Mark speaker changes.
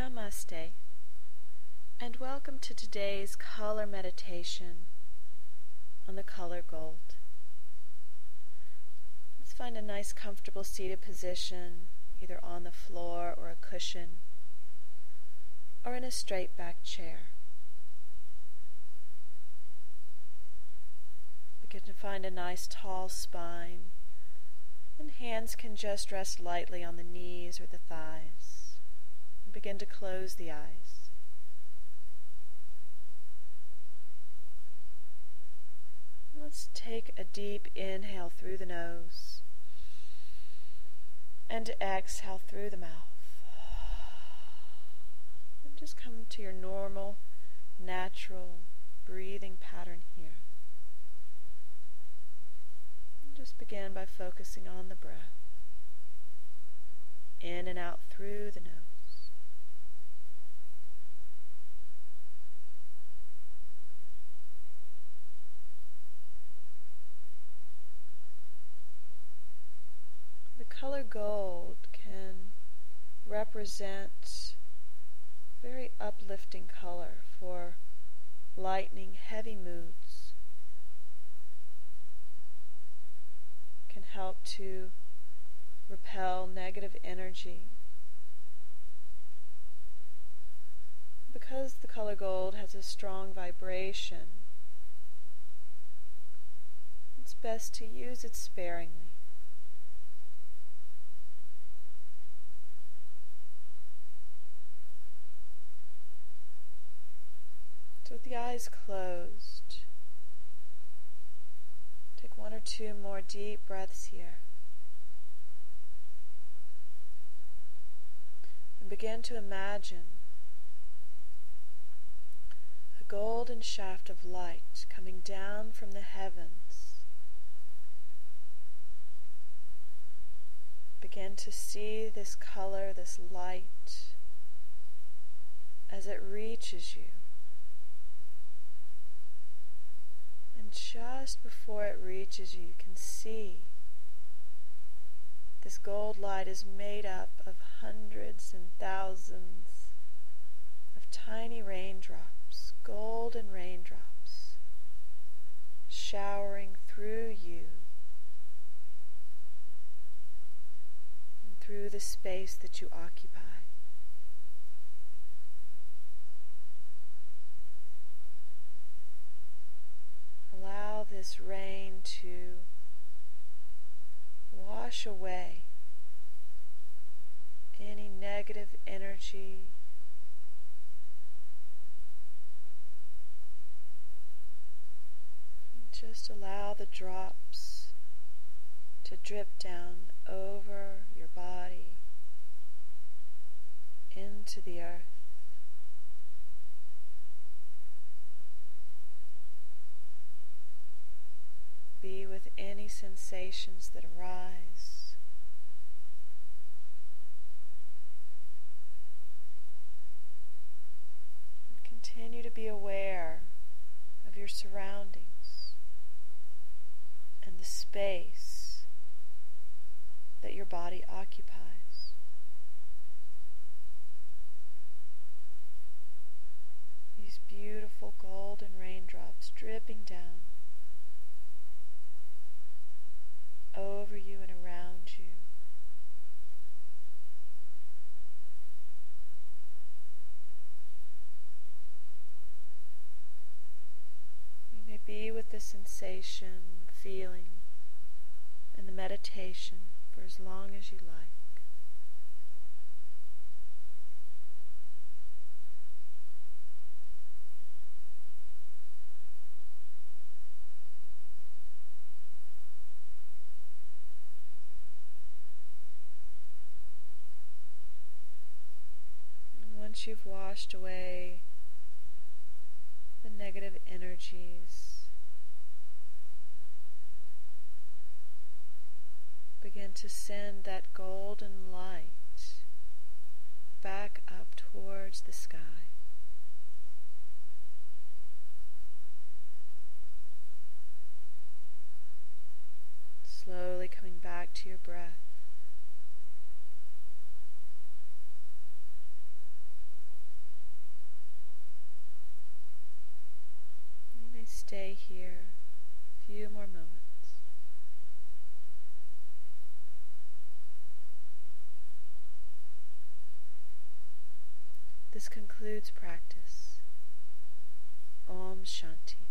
Speaker 1: Namaste, and welcome to today's color meditation on the color gold. Let's find a nice comfortable seated position, either on the floor or a cushion, or in a straight back chair. Begin to find a nice tall spine, and hands can just rest lightly on the knees or the thighs begin to close the eyes. Let's take a deep inhale through the nose and exhale through the mouth. And just come to your normal, natural breathing pattern here. And just begin by focusing on the breath. In and out through the nose. Color gold can represent very uplifting color for lightening heavy moods. Can help to repel negative energy. Because the color gold has a strong vibration, it's best to use it sparingly. The eyes closed, take one or two more deep breaths here. And begin to imagine a golden shaft of light coming down from the heavens. Begin to see this color, this light, as it reaches you. Just before it reaches you, you can see this gold light is made up of hundreds and thousands of tiny raindrops, golden raindrops, showering through you and through the space that you occupy. This rain to wash away any negative energy. Just allow the drops to drip down over your body into the earth. Be with any sensations that arise. And continue to be aware of your surroundings and the space that your body occupies. These beautiful golden raindrops dripping down over you and around you. You may be with the sensation, feeling, and the meditation for as long as you like. once you've washed away the negative energies, begin to send that golden light back up towards the sky. Slowly coming back to your breath. stay here a few more moments. This concludes practice. Om Shanti.